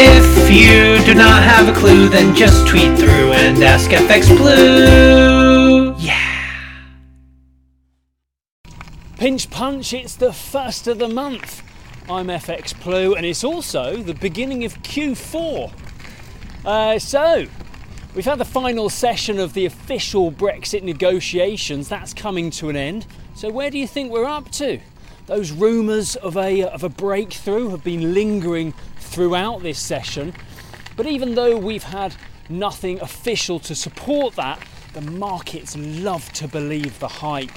If you do not have a clue, then just tweet through and ask FX Blue. Yeah. Pinch Punch, it's the first of the month. I'm FX Blue, and it's also the beginning of Q4. Uh, so, we've had the final session of the official Brexit negotiations. That's coming to an end. So, where do you think we're up to? Those rumours of a, of a breakthrough have been lingering throughout this session. But even though we've had nothing official to support that, the markets love to believe the hype.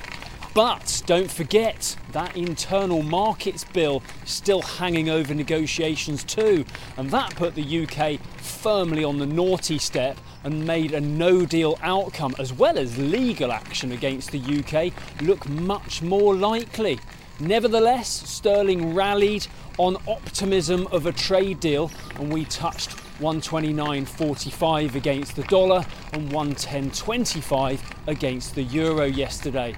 But don't forget that internal markets bill still hanging over negotiations too, and that put the UK firmly on the naughty step and made a no deal outcome as well as legal action against the UK look much more likely. Nevertheless, sterling rallied on optimism of a trade deal, and we touched 129.45 against the dollar and 110.25 against the euro yesterday.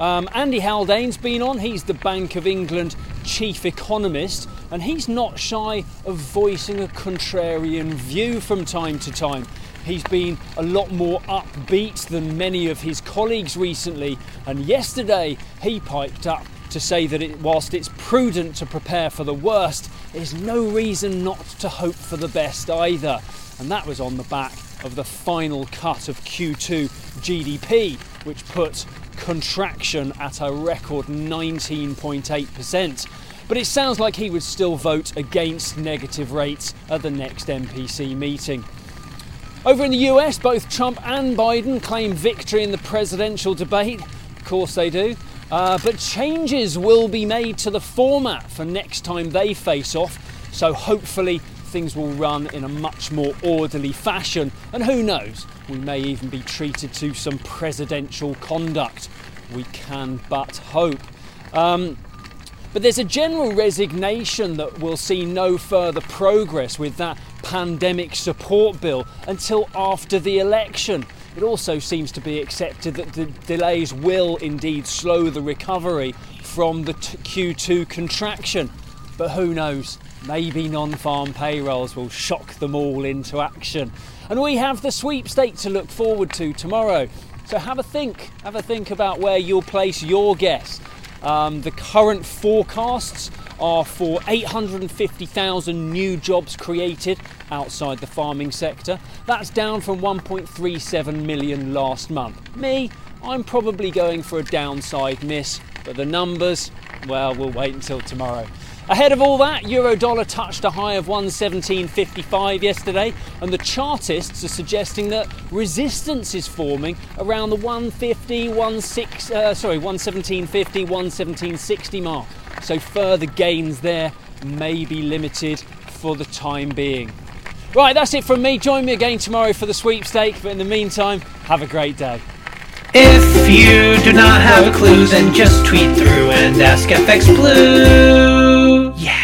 Um, Andy Haldane's been on. He's the Bank of England chief economist, and he's not shy of voicing a contrarian view from time to time. He's been a lot more upbeat than many of his colleagues recently, and yesterday he piped up to say that it, whilst it's prudent to prepare for the worst, there's no reason not to hope for the best either. And that was on the back of the final cut of Q2 GDP, which put contraction at a record 19.8%. But it sounds like he would still vote against negative rates at the next MPC meeting. Over in the US, both Trump and Biden claim victory in the presidential debate. Of course they do. Uh, but changes will be made to the format for next time they face off. So hopefully things will run in a much more orderly fashion. And who knows, we may even be treated to some presidential conduct. We can but hope. Um, but there's a general resignation that we'll see no further progress with that pandemic support bill until after the election. It also seems to be accepted that the delays will indeed slow the recovery from the Q2 contraction. But who knows? Maybe non farm payrolls will shock them all into action. And we have the sweepstake to look forward to tomorrow. So have a think, have a think about where you'll place your guess. Um, the current forecasts are for 850,000 new jobs created outside the farming sector. That's down from 1.37 million last month. Me, I'm probably going for a downside miss, but the numbers, well, we'll wait until tomorrow. Ahead of all that, euro dollar touched a high of 117.55 yesterday, and the chartists are suggesting that resistance is forming around the 150, 16, uh, sorry, 117.50, 117.60 mark. So further gains there may be limited for the time being. Right, that's it from me. Join me again tomorrow for the sweepstake, but in the meantime, have a great day. If you do not have a clue, then just tweet through and ask FX Blue. Yeah.